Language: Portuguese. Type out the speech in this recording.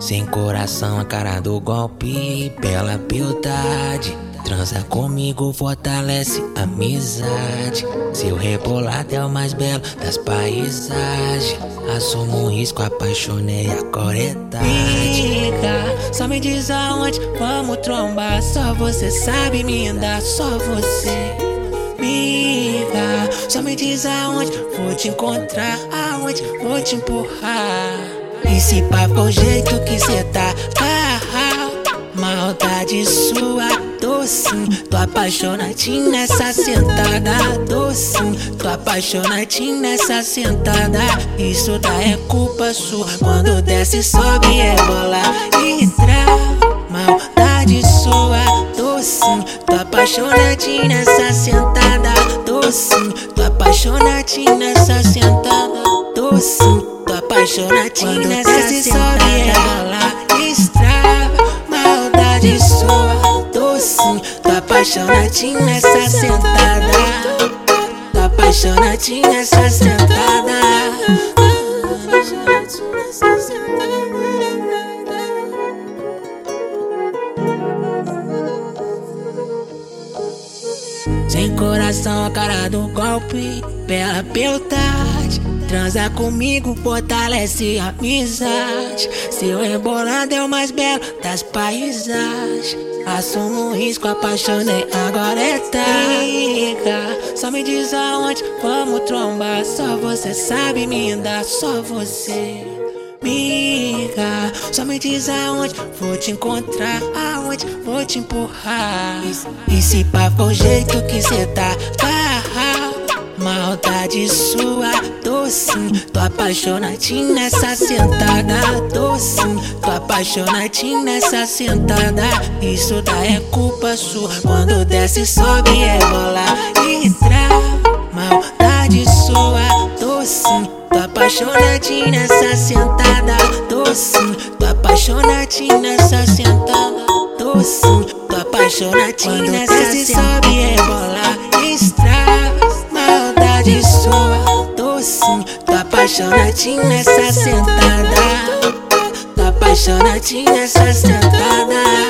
Sem coração, a cara do golpe, bela beldade. Transa comigo, fortalece a amizade. Seu rebolado é o mais belo das paisagens. Assumo um risco, apaixonei, agora é tarde. só me diz aonde vamos trombar. Só você sabe me andar, só você. Miga, só me diz aonde vou te encontrar, aonde vou te empurrar. E se pá o jeito que cê tá, ah, ah, maldade sua docinho. Tô apaixonadinho nessa sentada, docinho. Tô apaixonadinho nessa sentada. Isso da é culpa sua. Quando desce, sobe, é bola e trava. Maldade sua, docinho. Tô apaixonadinho nessa sentada, docinho. Tô apaixonadinho nessa sentada, docinho. Apaixonadinho nessa sentada. É bola e trava. Maldade sua assim. Tô apaixonadinho nessa sentada. Tô apaixonadinho nessa sentada. Sem coração, a cara do golpe, pela beldade. Transa comigo, fortalece a amizade. Seu rebolado é o mais belo das paisagens. Assumo um risco, apaixonei, agora é tarde. Só me diz aonde vamos trombar. Só você sabe me dar, só você. Miga, só me diz aonde vou te encontrar, aonde vou te empurrar. E, se pá o jeito que cê tá, ah, maldade sua, docinho. Tô apaixonadinho nessa sentada, docinho. Tô apaixonadinho nessa sentada. Isso da é culpa sua. Quando desce, sobe, é bola e trava. Maldade sua, docinho. Tô apaixonadinho nessa sentada, docinho. Tô apaixonadinho nessa sentada, docinho. Tô apaixonadinho nessa desce, sobe, é apaixonadinho nessa sentada sentada. Apaixonadinha nessa sentada.